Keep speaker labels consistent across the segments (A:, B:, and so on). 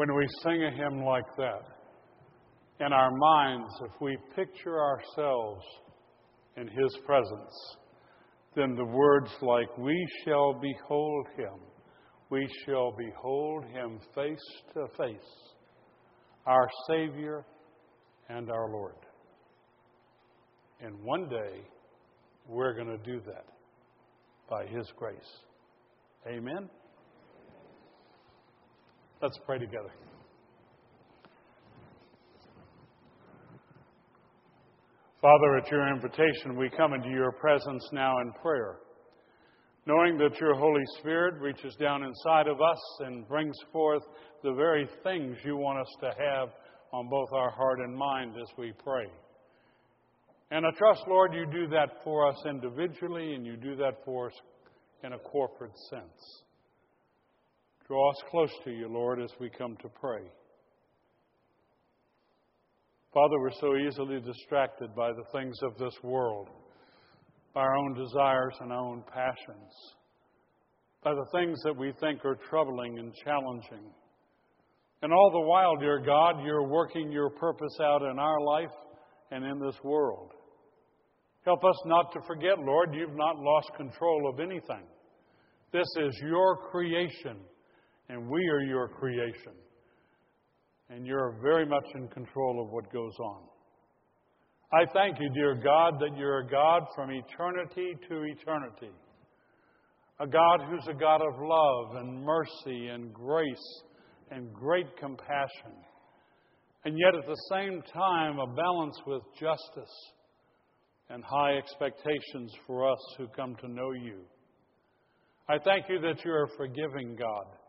A: When we sing a hymn like that, in our minds, if we picture ourselves in His presence, then the words like, We shall behold Him, we shall behold Him face to face, our Savior and our Lord. And one day, we're going to do that by His grace. Amen? Let's pray together. Father, at your invitation, we come into your presence now in prayer, knowing that your Holy Spirit reaches down inside of us and brings forth the very things you want us to have on both our heart and mind as we pray. And I trust, Lord, you do that for us individually and you do that for us in a corporate sense. Draw us close to you, Lord, as we come to pray. Father, we're so easily distracted by the things of this world, by our own desires and our own passions, by the things that we think are troubling and challenging. And all the while, dear God, you're working your purpose out in our life and in this world. Help us not to forget, Lord, you've not lost control of anything. This is your creation, and we are your creation and you're very much in control of what goes on. I thank you, dear God, that you're a God from eternity to eternity. A God who's a God of love and mercy and grace and great compassion. And yet at the same time, a balance with justice and high expectations for us who come to know you. I thank you that you're a forgiving God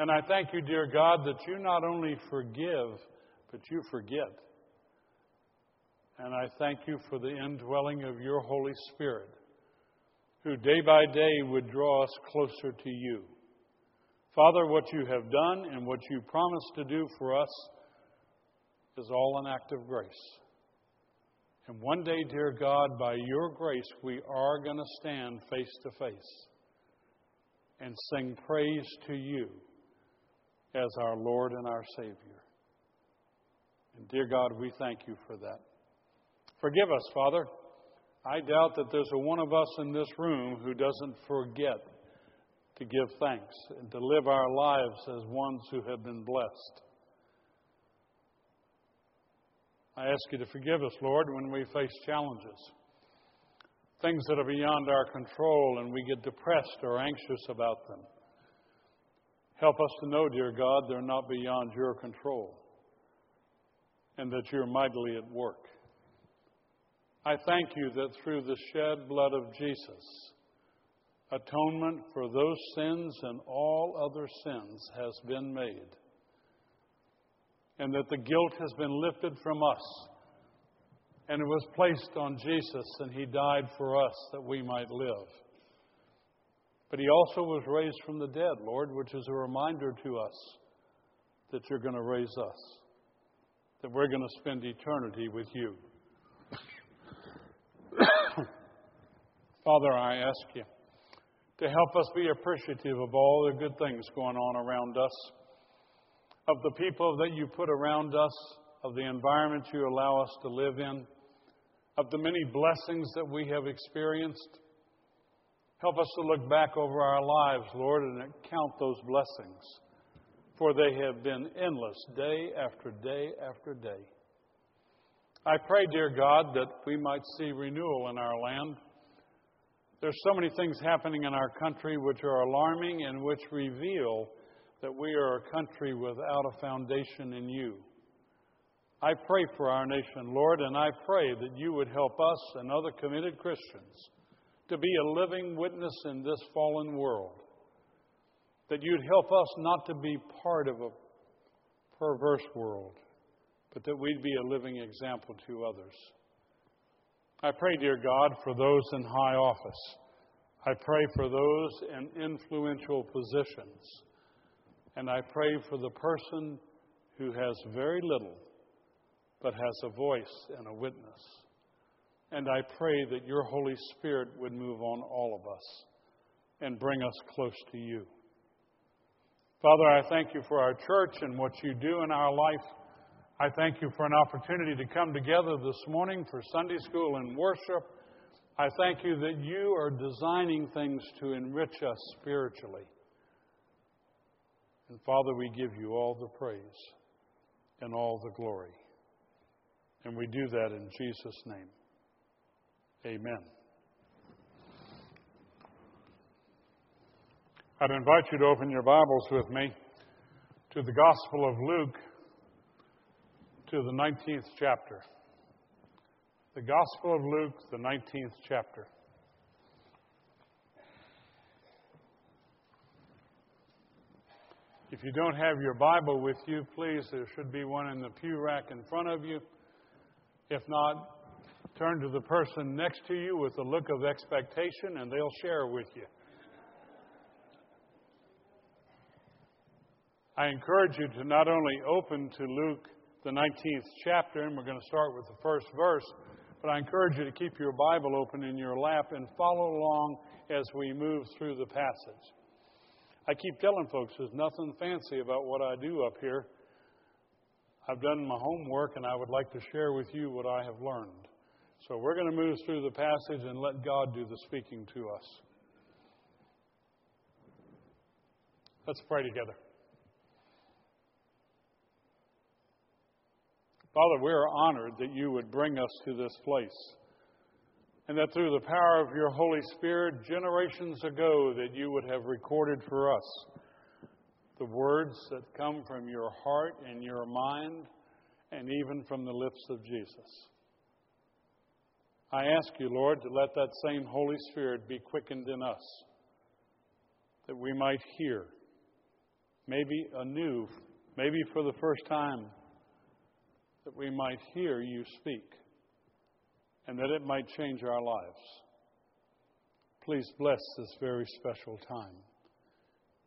A: and I thank you, dear God, that you not only forgive, but you forget. And I thank you for the indwelling of your Holy Spirit, who day by day would draw us closer to you. Father, what you have done and what you promised to do for us is all an act of grace. And one day, dear God, by your grace, we are going to stand face to face and sing praise to you as our Lord and our Savior. And dear God, we thank you for that. Forgive us, Father. I doubt that there's a one of us in this room who doesn't forget to give thanks and to live our lives as ones who have been blessed. I ask you to forgive us, Lord, when we face challenges, things that are beyond our control, and we get depressed or anxious about them. Help us to know, dear God, they're not beyond your control and that you're mightily at work. I thank you that through the shed blood of Jesus, atonement for those sins and all other sins has been made, and that the guilt has been lifted from us, and it was placed on Jesus, and he died for us that we might live. But he also was raised from the dead, Lord, which is a reminder to us that you're going to raise us, that we're going to spend eternity with you. Father, I ask you to help us be appreciative of all the good things going on around us, of the people that you put around us, of the environment you allow us to live in, of the many blessings that we have experienced Help us to look back over our lives, Lord, and count those blessings, for they have been endless day after day after day. I pray, dear God, that we might see renewal in our land. There's so many things happening in our country which are alarming and which reveal that we are a country without a foundation in you. I pray for our nation, Lord, and I pray that you would help us and other committed Christians to be a living witness in this fallen world. That you'd help us not to be part of a perverse world, but that we'd be a living example to others. I pray, dear God, for those in high office. I pray for those in influential positions. And I pray for the person who has very little, but has a voice and a witness. And I pray that your Holy Spirit would move on all of us and bring us close to you. Father, I thank you for our church and what you do in our life. I thank you for an opportunity to come together this morning for Sunday school and worship. I thank you that you are designing things to enrich us spiritually. And Father, we give you all the praise and all the glory. And we do that in Jesus' name. Amen. I'd invite you to open your Bibles with me to the Gospel of Luke, to the 19th chapter. The Gospel of Luke, the 19th chapter. If you don't have your Bible with you, please, there should be one in the pew rack in front of you. If not, turn to the person next to you with a look of expectation and they'll share with you. I encourage you to not only open to Luke, the 19th chapter, and we're going to start with the first verse, but I encourage you to keep your Bible open in your lap and follow along as we move through the passage. I keep telling folks there's nothing fancy about what I do up here. I've done my homework and I would like to share with you what I have learned. So we're going to move through the passage and let God do the speaking to us. Let's pray together. Father, we are honored that you would bring us to this place and that through the power of your Holy Spirit, generations ago, that you would have recorded for us the words that come from your heart and your mind and even from the lips of Jesus. I ask you, Lord, to let that same Holy Spirit be quickened in us, that we might hear, maybe anew, maybe for the first time, that we might hear you speak and that it might change our lives. Please bless this very special time.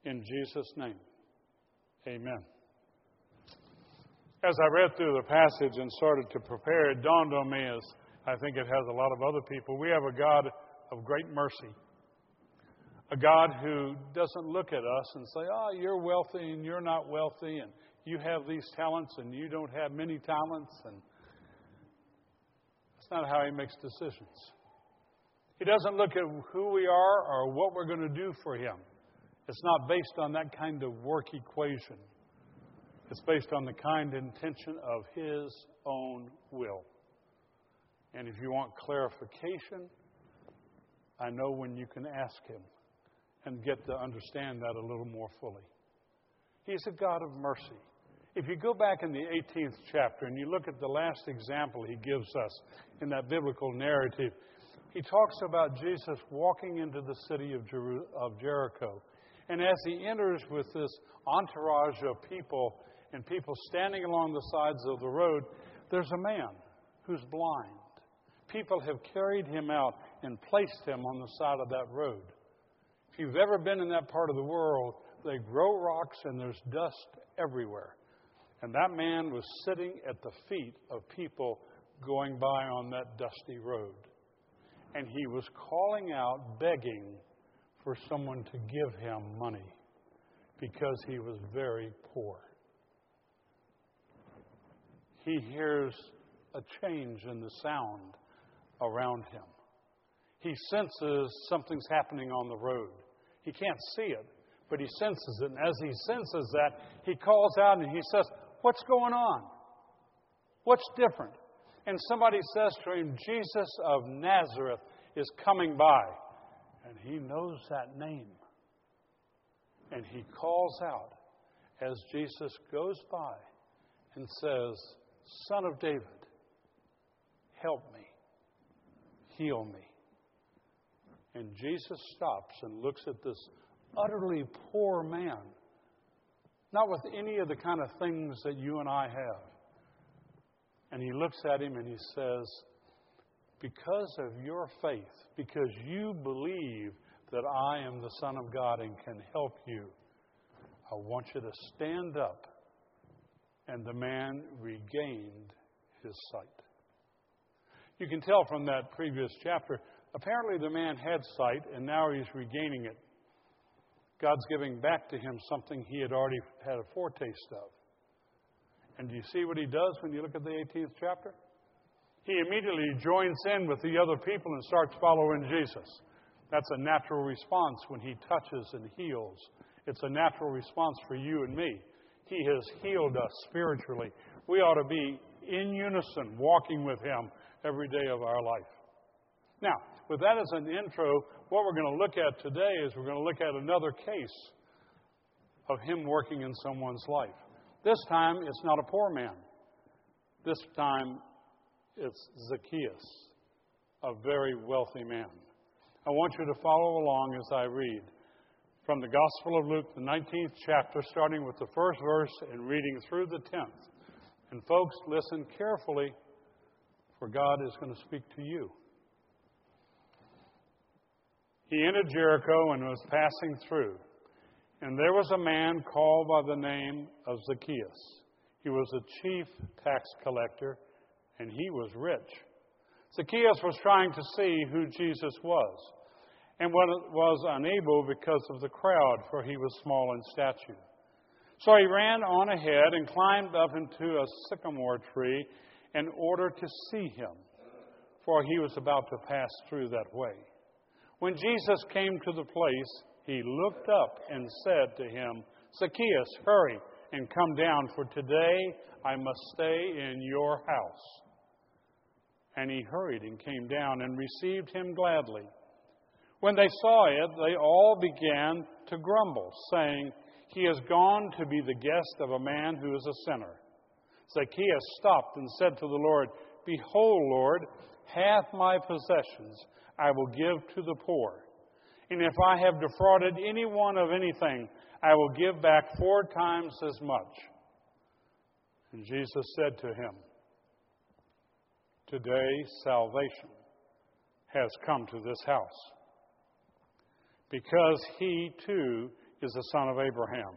A: In Jesus' name, amen. As I read through the passage and started to prepare, it dawned on me, as I think it has a lot of other people, we have a God of great mercy. A God who doesn't look at us and say, oh, you're wealthy and you're not wealthy, and you have these talents and you don't have many talents, and that's not how he makes decisions. He doesn't look at who we are or what we're going to do for him. It's not based on that kind of work equation. It's based on the kind intention of his own will. And if you want clarification, I know when you can ask him and get to understand that a little more fully. He's a God of mercy. If you go back in the 18th chapter and you look at the last example he gives us in that biblical narrative, he talks about Jesus walking into the city of, Jer- of Jericho. And as he enters with this entourage of people and people standing along the sides of the road, there's a man who's blind. People have carried him out and placed him on the side of that road. If you've ever been in that part of the world, they grow rocks and there's dust everywhere. And that man was sitting at the feet of people going by on that dusty road. And he was calling out, begging for someone to give him money because he was very poor. He hears a change in the sound around him. He senses something's happening on the road. He can't see it, but he senses it. And as he senses that, he calls out and he says, What's going on? What's different? And somebody says to him, Jesus of Nazareth is coming by. And he knows that name. And he calls out as Jesus goes by and says, Son of David, help me, heal me. And Jesus stops and looks at this utterly poor man not with any of the kind of things that you and I have. And he looks at him and he says, Because of your faith, because you believe that I am the Son of God and can help you, I want you to stand up. And the man regained his sight. You can tell from that previous chapter, apparently the man had sight and now he's regaining it. God's giving back to him something he had already had a foretaste of. And do you see what he does when you look at the 18th chapter? He immediately joins in with the other people and starts following Jesus. That's a natural response when he touches and heals. It's a natural response for you and me. He has healed us spiritually. We ought to be in unison, walking with him every day of our life. Now, with that as an intro, what we're going to look at today is we're going to look at another case of him working in someone's life. This time, it's not a poor man. This time, it's Zacchaeus, a very wealthy man. I want you to follow along as I read from the Gospel of Luke, the 19th chapter, starting with the first verse and reading through the 10th. And folks, listen carefully, for God is going to speak to you. He entered Jericho and was passing through. And there was a man called by the name of Zacchaeus. He was a chief tax collector, and he was rich. Zacchaeus was trying to see who Jesus was, and was unable because of the crowd, for he was small in stature. So he ran on ahead and climbed up into a sycamore tree in order to see him, for he was about to pass through that way. When Jesus came to the place, he looked up and said to him, Zacchaeus, hurry and come down, for today I must stay in your house. And he hurried and came down and received him gladly. When they saw it, they all began to grumble, saying, He has gone to be the guest of a man who is a sinner. Zacchaeus stopped and said to the Lord, Behold, Lord, half my possessions I will give to the poor. And if I have defrauded anyone of anything, I will give back four times as much. And Jesus said to him, Today salvation has come to this house, because he too is a son of Abraham.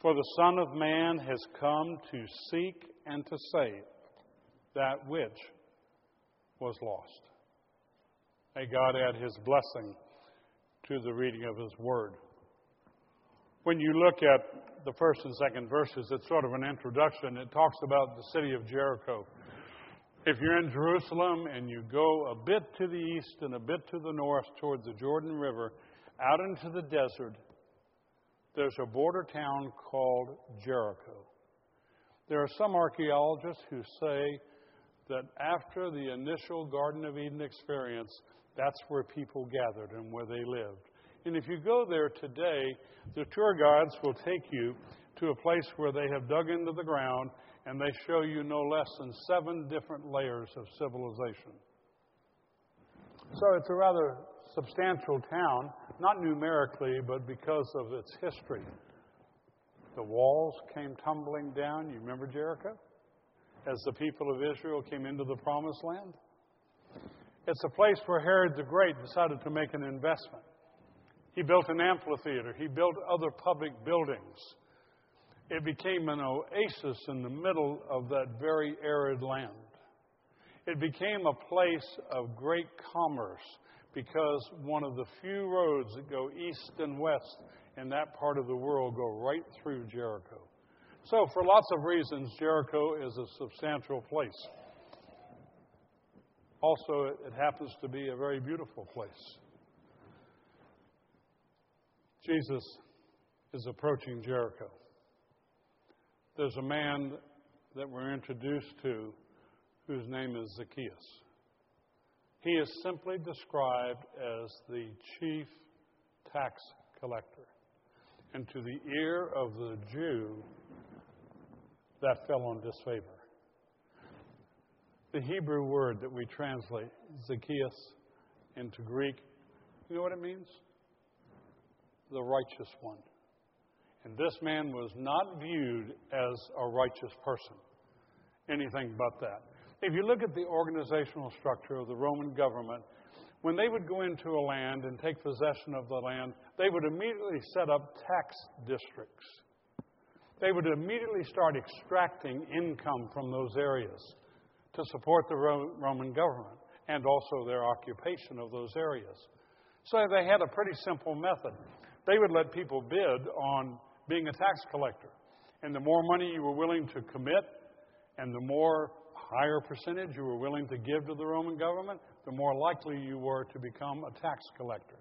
A: For the Son of Man has come to seek and to save that which was lost. May God add his blessing to the reading of his word. When you look at the first and second verses, it's sort of an introduction. It talks about the city of Jericho. If you're in Jerusalem and you go a bit to the east and a bit to the north toward the Jordan River, out into the desert, there's a border town called Jericho. There are some archaeologists who say that after the initial Garden of Eden experience, that's where people gathered and where they lived. And if you go there today, the tour guides will take you to a place where they have dug into the ground and they show you no less than seven different layers of civilization. So it's a rather substantial town, not numerically, but because of its history. The walls came tumbling down. You remember Jericho? As the people of Israel came into the promised land? It's a place where Herod the Great decided to make an investment. He built an amphitheater, he built other public buildings. It became an oasis in the middle of that very arid land. It became a place of great commerce because one of the few roads that go east and west in that part of the world go right through Jericho. So, for lots of reasons, Jericho is a substantial place. Also, it happens to be a very beautiful place. Jesus is approaching Jericho. There's a man that we're introduced to whose name is Zacchaeus. He is simply described as the chief tax collector. And to the ear of the Jew, that fell on disfavor. The Hebrew word that we translate Zacchaeus into Greek, you know what it means? The righteous one. And this man was not viewed as a righteous person, anything but that. If you look at the organizational structure of the Roman government, when they would go into a land and take possession of the land, they would immediately set up tax districts. They would immediately start extracting income from those areas to support the Roman government and also their occupation of those areas. So they had a pretty simple method. They would let people bid on being a tax collector. And the more money you were willing to commit, and the more higher percentage you were willing to give to the Roman government, the more likely you were to become a tax collector.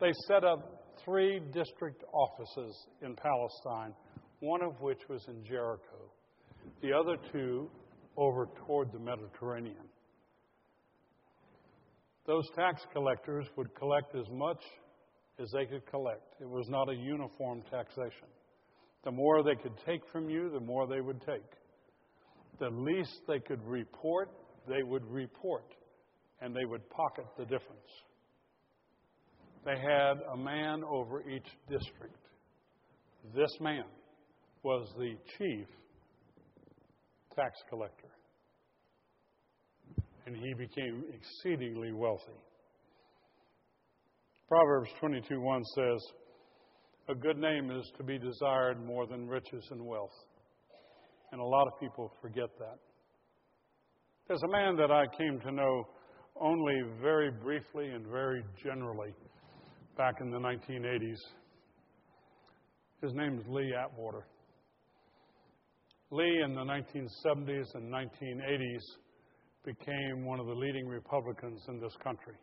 A: They set up three district offices in Palestine, one of which was in Jericho, the other two over toward the Mediterranean. Those tax collectors would collect as much as they could collect. It was not a uniform taxation. The more they could take from you, the more they would take. The least they could report, they would report, and they would pocket the difference. They had a man over each district. This man was the chief tax collector. And he became exceedingly wealthy. Proverbs 22:1 says, "A good name is to be desired more than riches and wealth." And a lot of people forget that. There's a man that I came to know only very briefly and very generally back in the 1980s. His name is Lee Atwater. Lee, in the 1970s and 1980s, became one of the leading Republicans in this country.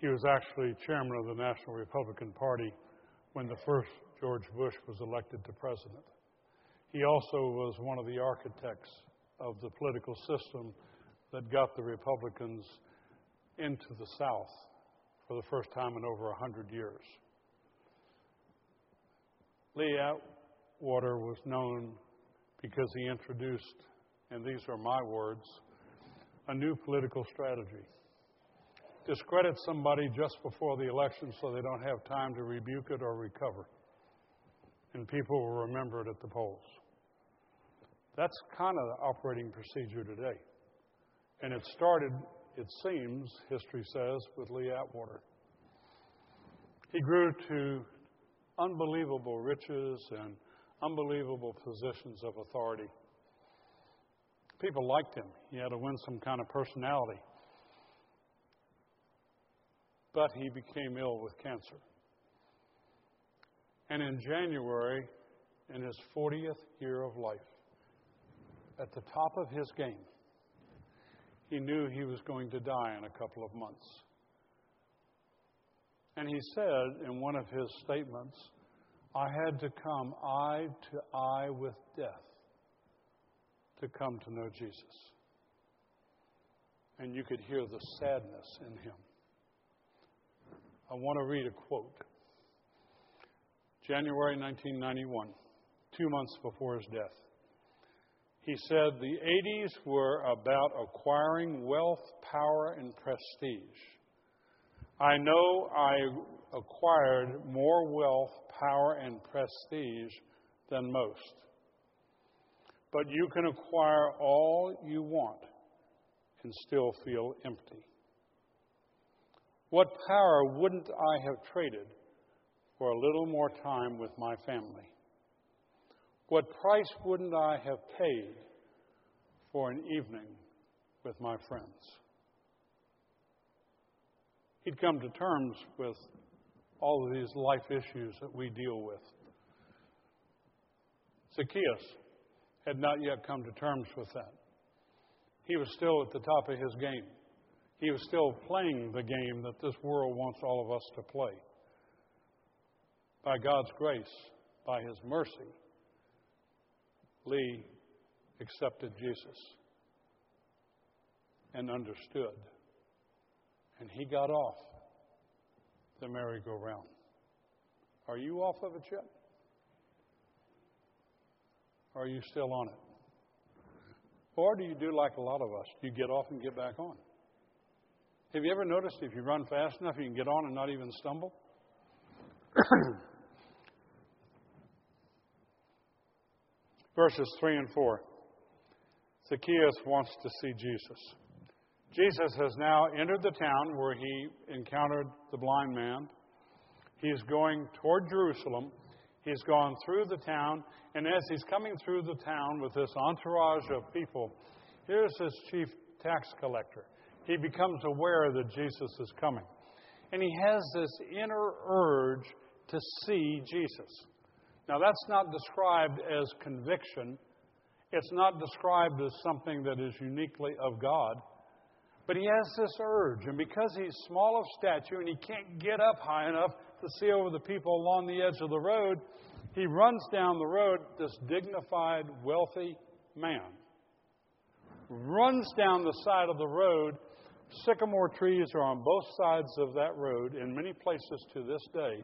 A: He was actually chairman of the National Republican Party when the first George Bush was elected to president. He also was one of the architects of the political system that got the Republicans into the South for the first time in over 100 years. Lee Atwater was known because he introduced, and these are my words, a new political strategy. Discredit somebody just before the election so they don't have time to rebuke it or recover. And people will remember it at the polls. That's kind of the operating procedure today. And it started, it seems, history says, with Lee Atwater. He grew to unbelievable riches and unbelievable positions of authority. People liked him. He had a winsome kind of personality. But he became ill with cancer. And in January, in his 40th year of life, at the top of his game, he knew he was going to die in a couple of months. And he said in one of his statements, I had to come eye to eye with death to come to know Jesus. And you could hear the sadness in him. I want to read a quote. January 1991, two months before his death. He said, The 80s were about acquiring wealth, power, and prestige. I know I acquired more wealth, power, and prestige than most. But you can acquire all you want and still feel empty. What power wouldn't I have traded for a little more time with my family? What price wouldn't I have paid for an evening with my friends? He'd come to terms with all of these life issues that we deal with. Zacchaeus had not yet come to terms with that. He was still at the top of his game. He was still playing the game that this world wants all of us to play. By God's grace, by His mercy, Lee accepted Jesus and understood. And he got off the merry-go-round. Are you off of it yet? Are you still on it? Or do you do like a lot of us? Do you get off and get back on? Have you ever noticed if you run fast enough, you can get on and not even stumble? Verses 3 and 4. Zacchaeus wants to see Jesus. Jesus has now entered the town where he encountered the blind man. He's going toward Jerusalem. He's gone through the town, and as he's coming through the town with this entourage of people, here's his chief tax collector. He becomes aware that Jesus is coming. And he has this inner urge to see Jesus. Now, that's not described as conviction. It's not described as something that is uniquely of God. But he has this urge, and because he's small of stature and he can't get up high enough to see over the people along the edge of the road, he runs down the road, this dignified, wealthy man. Runs down the side of the road. Sycamore trees are on both sides of that road in many places to this day.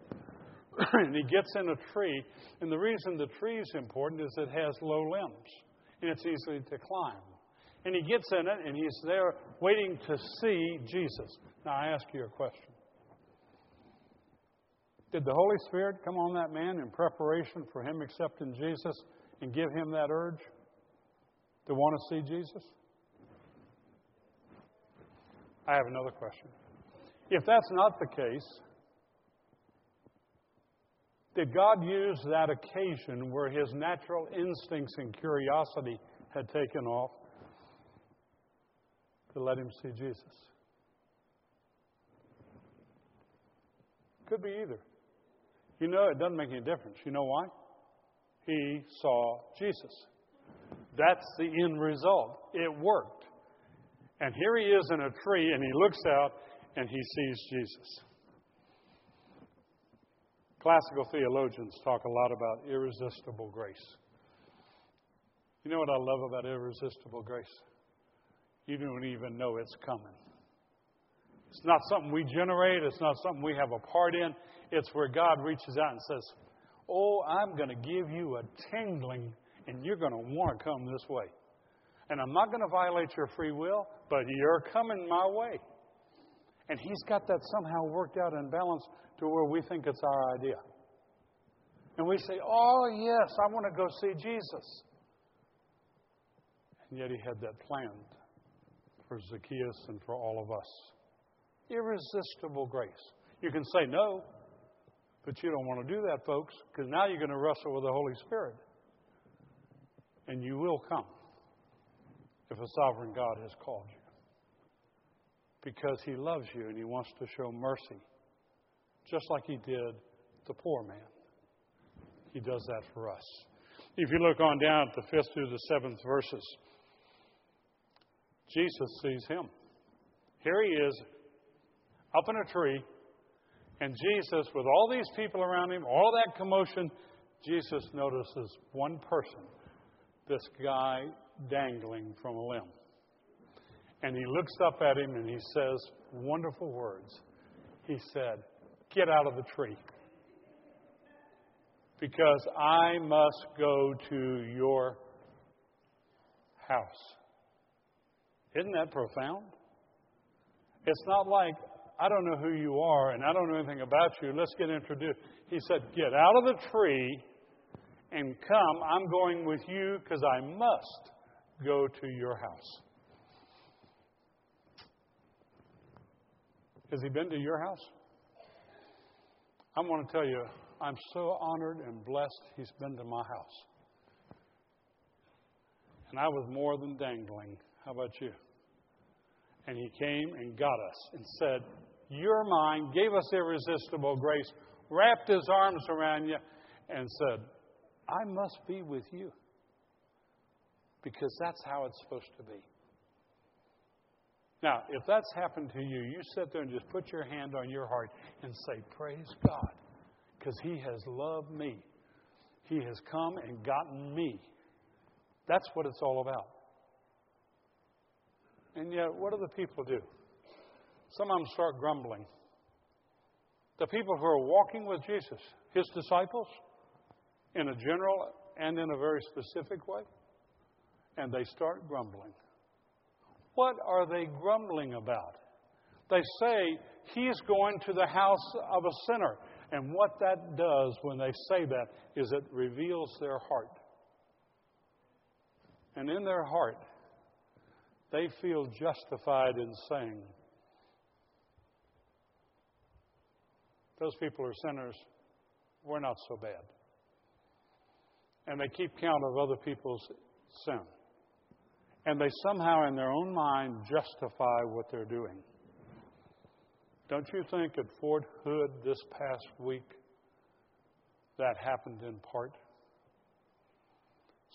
A: and he gets in a tree, and the reason the tree is important is it has low limbs and it's easy to climb. And he gets in it and he's there waiting to see Jesus. Now, I ask you a question. Did the Holy Spirit come on that man in preparation for him accepting Jesus and give him that urge to want to see Jesus? I have another question. If that's not the case, did God use that occasion where his natural instincts and curiosity had taken off to let him see Jesus? Could be either. You know, it doesn't make any difference. You know why? He saw Jesus. That's the end result. It worked. And here he is in a tree, and he looks out and he sees Jesus. Classical theologians talk a lot about irresistible grace. You know what I love about irresistible grace? You don't even know it's coming. It's not something we generate, it's not something we have a part in. It's where God reaches out and says, Oh, I'm going to give you a tingling, and you're going to want to come this way. And I'm not going to violate your free will, but you're coming my way. And He's got that somehow worked out and balanced to where we think it's our idea. And we say, Oh, yes, I want to go see Jesus. And yet He had that planned for Zacchaeus and for all of us. Irresistible grace. You can say no, but you don't want to do that, folks, because now you're going to wrestle with the Holy Spirit. And you will come if a sovereign God has called you. Because he loves you and he wants to show mercy, just like he did the poor man. He does that for us. If you look on down at the fifth through the seventh verses, Jesus sees him. Here he is, up in a tree, and Jesus, with all these people around him, all that commotion, Jesus notices one person, this guy dangling from a limb. And he looks up at him and he says wonderful words. He said, Get out of the tree. Because I must go to your house. Isn't that profound? It's not like, I don't know who you are and I don't know anything about you. Let's get introduced. He said, Get out of the tree and come. I'm going with you because I must go to your house. Has he been to your house? I want to tell you, I'm so honored and blessed he's been to my house. And I was more than dangling. How about you? And he came and got us and said, You're mine, gave us irresistible grace, wrapped his arms around you, and said, I must be with you. Because that's how it's supposed to be. Now, if that's happened to you, you sit there and just put your hand on your heart and say, Praise God, because He has loved me. He has come and gotten me. That's what it's all about. And yet, what do the people do? Some of them start grumbling. The people who are walking with Jesus, His disciples, in a general and in a very specific way, and they start grumbling. What are they grumbling about? They say, He's going to the house of a sinner. And what that does when they say that is it reveals their heart. And in their heart, they feel justified in saying, Those people are sinners. We're not so bad. And they keep count of other people's sin and they somehow, in their own mind, justify what they're doing. Don't you think at Fort Hood this past week, that happened in part.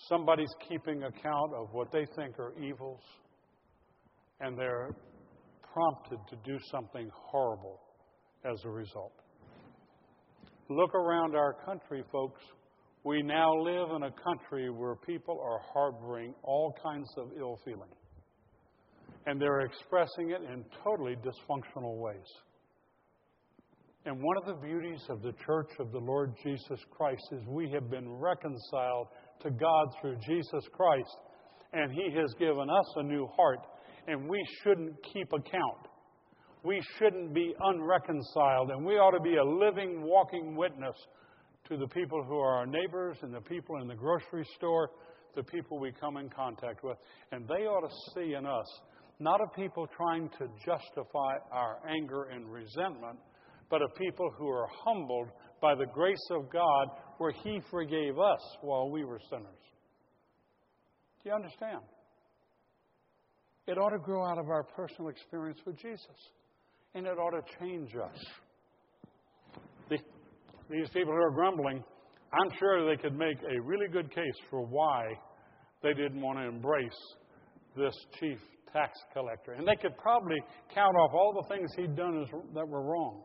A: Somebody's keeping account of what they think are evils, and they're prompted to do something horrible as a result. Look around our country, folks. We now live in a country where people are harboring all kinds of ill feeling. And they're expressing it in totally dysfunctional ways. And one of the beauties of the church of the Lord Jesus Christ is we have been reconciled to God through Jesus Christ, and He has given us a new heart, and we shouldn't keep account. We shouldn't be unreconciled, and we ought to be a living, walking witness to the people who are our neighbors and the people in the grocery store, the people we come in contact with. And they ought to see in us not a people trying to justify our anger and resentment, but a people who are humbled by the grace of God where He forgave us while we were sinners. Do you understand? It ought to grow out of our personal experience with Jesus, and it ought to change us. These people who are grumbling, I'm sure they could make a really good case for why they didn't want to embrace this chief tax collector. And they could probably count off all the things he'd done that were wrong.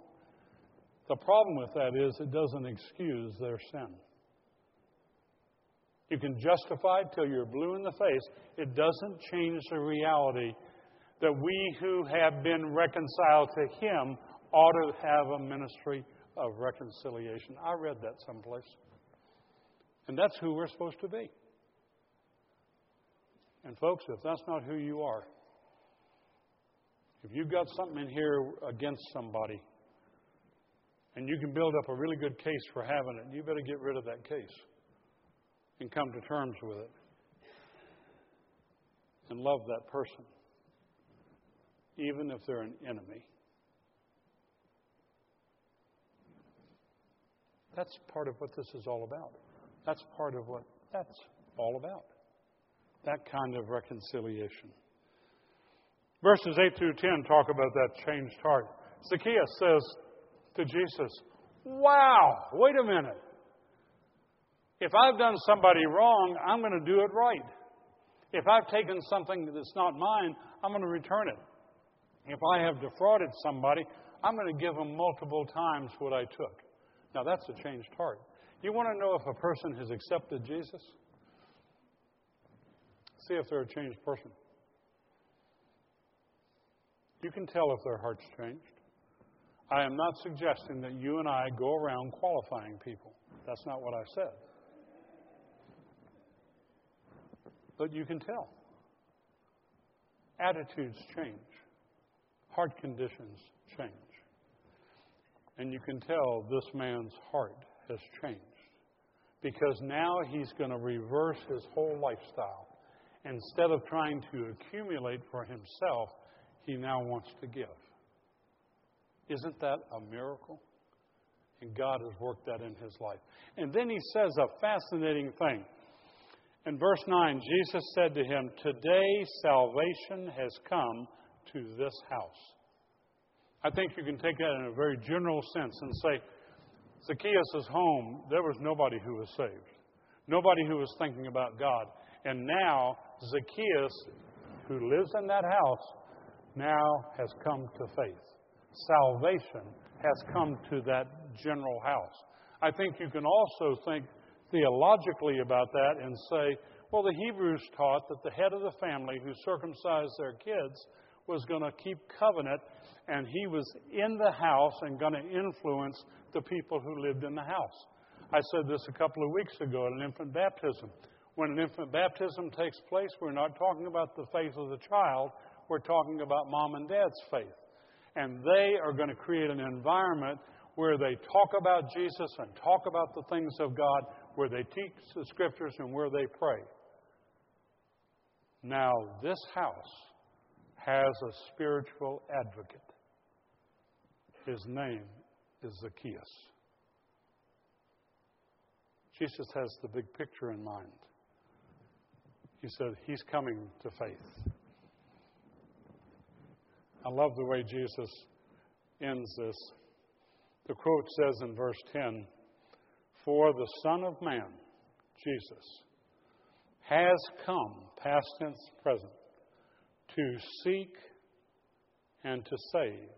A: The problem with that is it doesn't excuse their sin. You can justify it till you're blue in the face. It doesn't change the reality that we who have been reconciled to Him ought to have a ministry of reconciliation. I read that someplace. And that's who we're supposed to be. And, folks, if that's not who you are, if you've got something in here against somebody, and you can build up a really good case for having it, you better get rid of that case and come to terms with it and love that person, even if they're an enemy. That's part of what this is all about. That's part of what that's all about. That kind of reconciliation. Verses 8 through 10 talk about that changed heart. Zacchaeus says to Jesus, Wow, wait a minute. If I've done somebody wrong, I'm going to do it right. If I've taken something that's not mine, I'm going to return it. If I have defrauded somebody, I'm going to give them multiple times what I took. Now, that's a changed heart. You want to know if a person has accepted Jesus? See if they're a changed person. You can tell if their heart's changed. I am not suggesting that you and I go around qualifying people. That's not what I said. But you can tell. Attitudes change, heart conditions change. And you can tell this man's heart has changed because now he's going to reverse his whole lifestyle. Instead of trying to accumulate for himself, he now wants to give. Isn't that a miracle? And God has worked that in his life. And then he says a fascinating thing. In verse 9, Jesus said to him, Today salvation has come to this house. I think you can take that in a very general sense and say, Zacchaeus' home, there was nobody who was saved. Nobody who was thinking about God. And now, Zacchaeus, who lives in that house, now has come to faith. Salvation has come to that general house. I think you can also think theologically about that and say, well, the Hebrews taught that the head of the family who circumcised their kids was going to keep covenant and he was in the house and going to influence the people who lived in the house. I said this a couple of weeks ago at an infant baptism. When an infant baptism takes place, we're not talking about the faith of the child, we're talking about mom and dad's faith. And they are going to create an environment where they talk about Jesus and talk about the things of God, where they teach the scriptures and where they pray. Now, this house has a spiritual advocate. His name is Zacchaeus. Jesus has the big picture in mind. He said, He's coming to faith. I love the way Jesus ends this. The quote says in verse 10 For the Son of Man, Jesus, has come, past tense, present, to seek and to save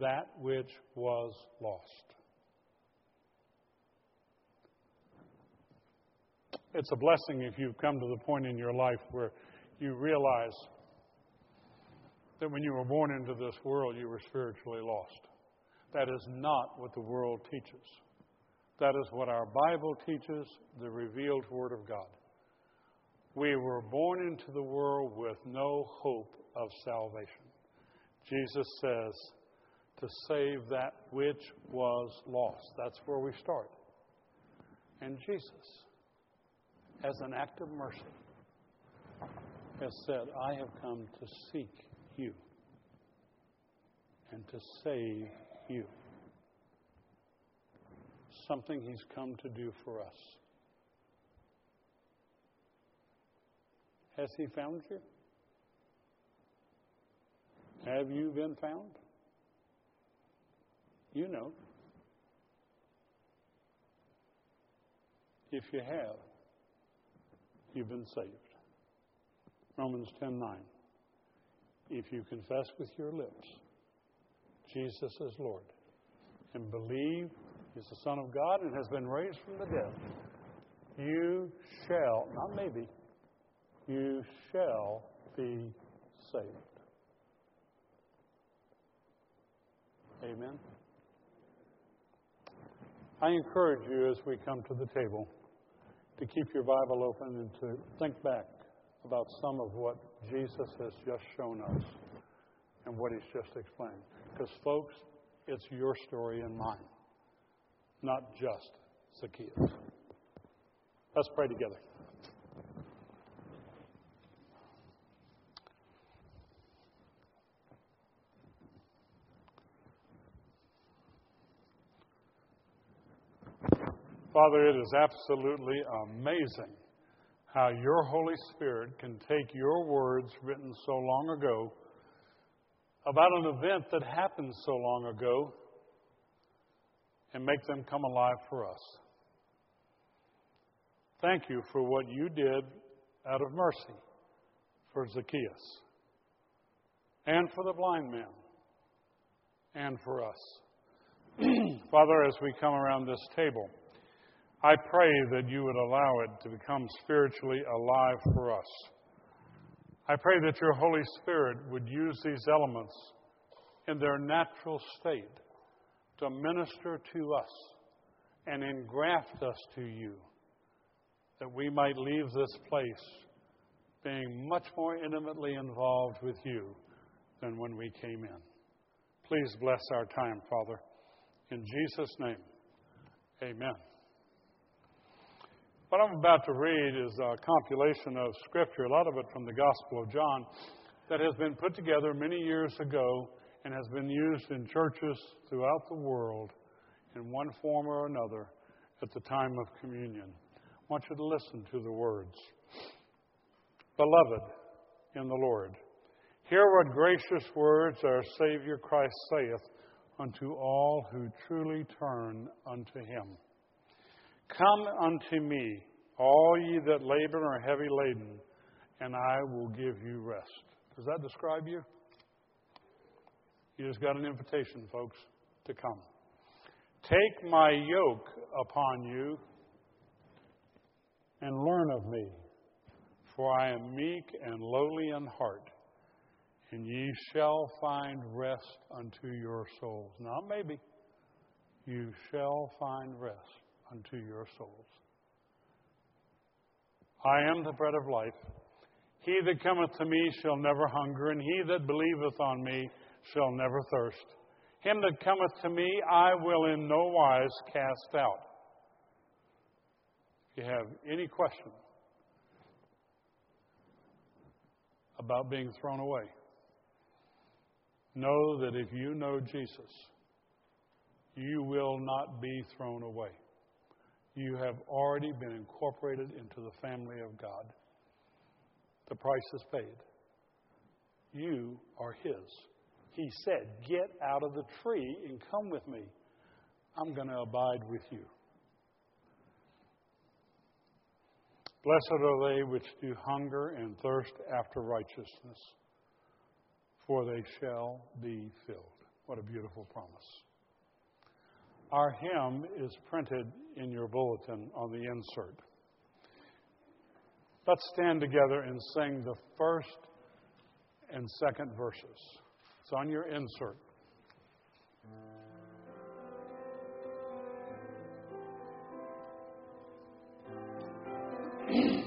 A: that which was lost. It's a blessing if you've come to the point in your life where you realize that when you were born into this world, you were spiritually lost. That is not what the world teaches. That is what our Bible teaches, the revealed Word of God. We were born into the world with no hope of salvation. Jesus says, to save that which was lost. That's where we start. And Jesus, as an act of mercy, has said, I have come to seek you and to save you. Something He's come to do for us. Has He found you? Have you been found? You know. If you have, you've been saved. Romans 10:9. If you confess with your lips Jesus is Lord and believe he's the Son of God and has been raised from the dead, you shall, not maybe, you shall be saved. Amen. I encourage you as we come to the table to keep your Bible open and to think back about some of what Jesus has just shown us and what he's just explained. Because, folks, it's your story and mine, not just Zacchaeus. Let's pray together. Father, it is absolutely amazing how your Holy Spirit can take your words written so long ago about an event that happened so long ago and make them come alive for us. Thank you for what you did out of mercy for Zacchaeus and for the blind man and for us. Father, as we come around this table, I pray that you would allow it to become spiritually alive for us. I pray that your Holy Spirit would use these elements in their natural state to minister to us and engraft us to you, that we might leave this place being much more intimately involved with you than when we came in. Please bless our time, Father. In Jesus' name, amen. What I'm about to read is a compilation of Scripture, a lot of it from the Gospel of John, that has been put together many years ago and has been used in churches throughout the world in one form or another at the time of communion. I want you to listen to the words. Beloved in the Lord, hear what gracious words our Savior Christ saith unto all who truly turn unto him. Come unto me, all ye that labor and are heavy laden, and I will give you rest. Does that describe you? You just got an invitation, folks, to come. Take my yoke upon you and learn of me, for I am meek and lowly in heart, and ye shall find rest unto your souls. Not maybe, you shall find rest unto your souls. I am the bread of life. He that cometh to me shall never hunger, and he that believeth on me shall never thirst. Him that cometh to me I will in no wise cast out. If you have any question about being thrown away, know that if you know Jesus, you will not be thrown away you have already been incorporated into the family of God. The price is paid. You are His. He said, Get out of the tree and come with me. I'm going to abide with you. Blessed are they which do hunger and thirst after righteousness, for they shall be filled. What a beautiful promise. Our hymn is printed in your bulletin on the insert. Let's stand together and sing the first and second verses. It's on your insert.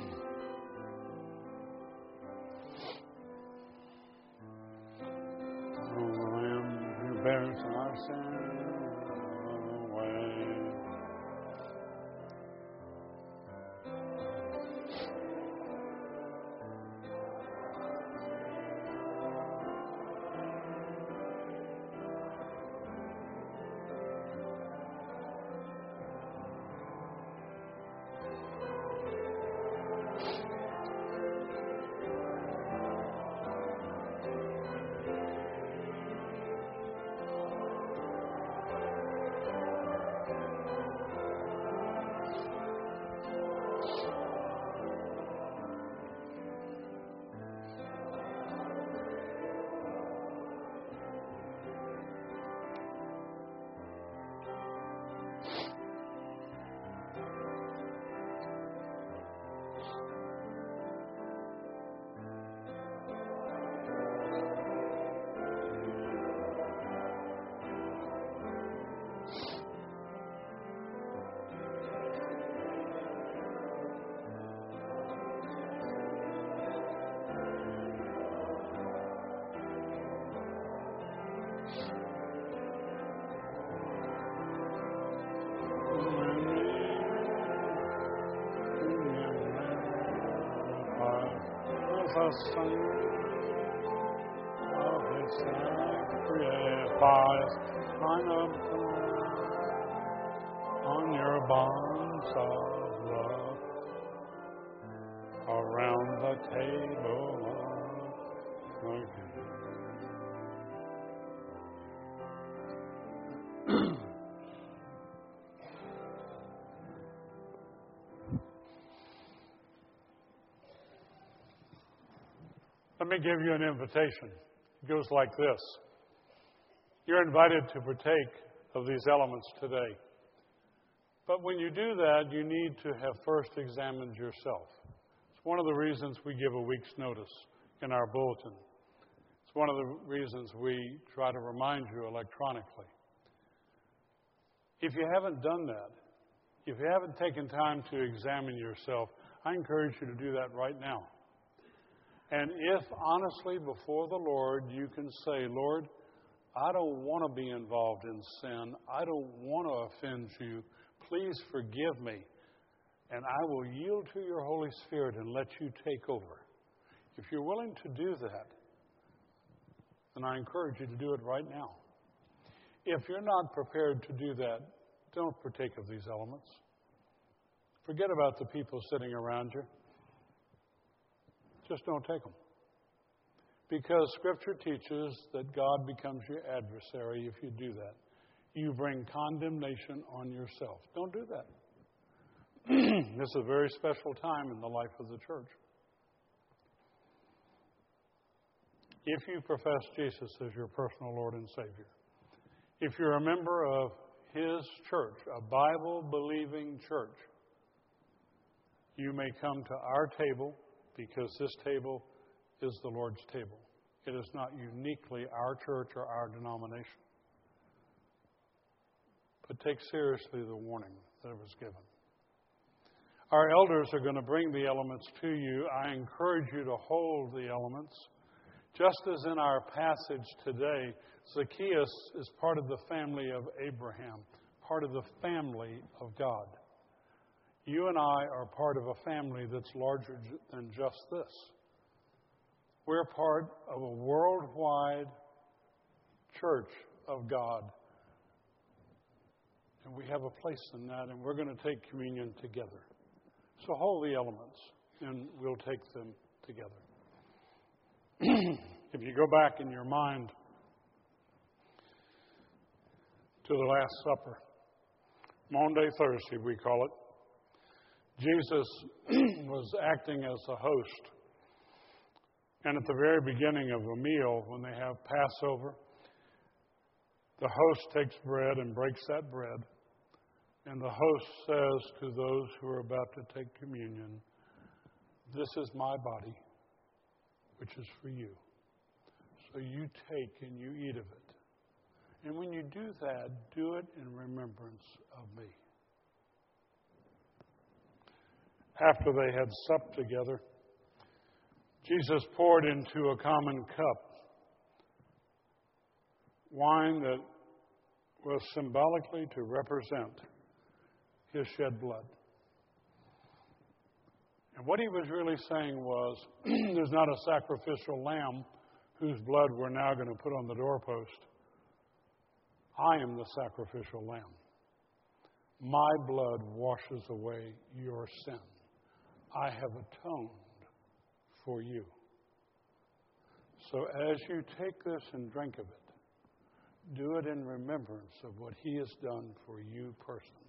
A: the Son Let me give you an invitation. It goes like this You're invited to partake of these elements today. But when you do that, you need to have first examined yourself. It's one of the reasons we give a week's notice in our bulletin. It's one of the reasons we try to remind you electronically. If you haven't done that, if you haven't taken time to examine yourself, I encourage you to do that right now. And if honestly before the Lord you can say, Lord, I don't want to be involved in sin. I don't want to offend you. Please forgive me. And I will yield to your Holy Spirit and let you take over. If you're willing to do that, then I encourage you to do it right now. If you're not prepared to do that, don't partake of these elements. Forget about the people sitting around you. Just don't take them. Because Scripture teaches that God becomes your adversary if you do that. You bring condemnation on yourself. Don't do that. this is a very special time in the life of the church. If you profess Jesus as your personal Lord and Savior, if you're a member of His church, a Bible believing church, you may come to our table because this table is the Lord's table. It is not uniquely our church or our denomination. But take seriously the warning that was given. Our elders are going to bring the elements to you. I encourage you to hold the elements. Just as in our passage today, Zacchaeus is part of the family of Abraham, part of the family of God. You and I are part of a family that's larger than just this. We're part of a worldwide church of God. And we have a place in that, and we're going to take communion together. So hold the elements, and we'll take them together. if you go back in your mind to the Last Supper, Maundy Thursday, we call it. Jesus was acting as a host. And at the very beginning of a meal, when they have Passover, the host takes bread and breaks that bread. And the host says to those who are about to take communion, This is my body, which is for you. So you take and you eat of it. And when you do that, do it in remembrance of me. After they had supped together, Jesus poured into a common cup wine that was symbolically to represent his shed blood. And what he was really saying was there's not a sacrificial lamb whose blood we're now going to put on the doorpost. I am the sacrificial lamb. My blood washes away your sin. I have atoned for you. So as you take this and drink of it, do it in remembrance of what He has done for you personally.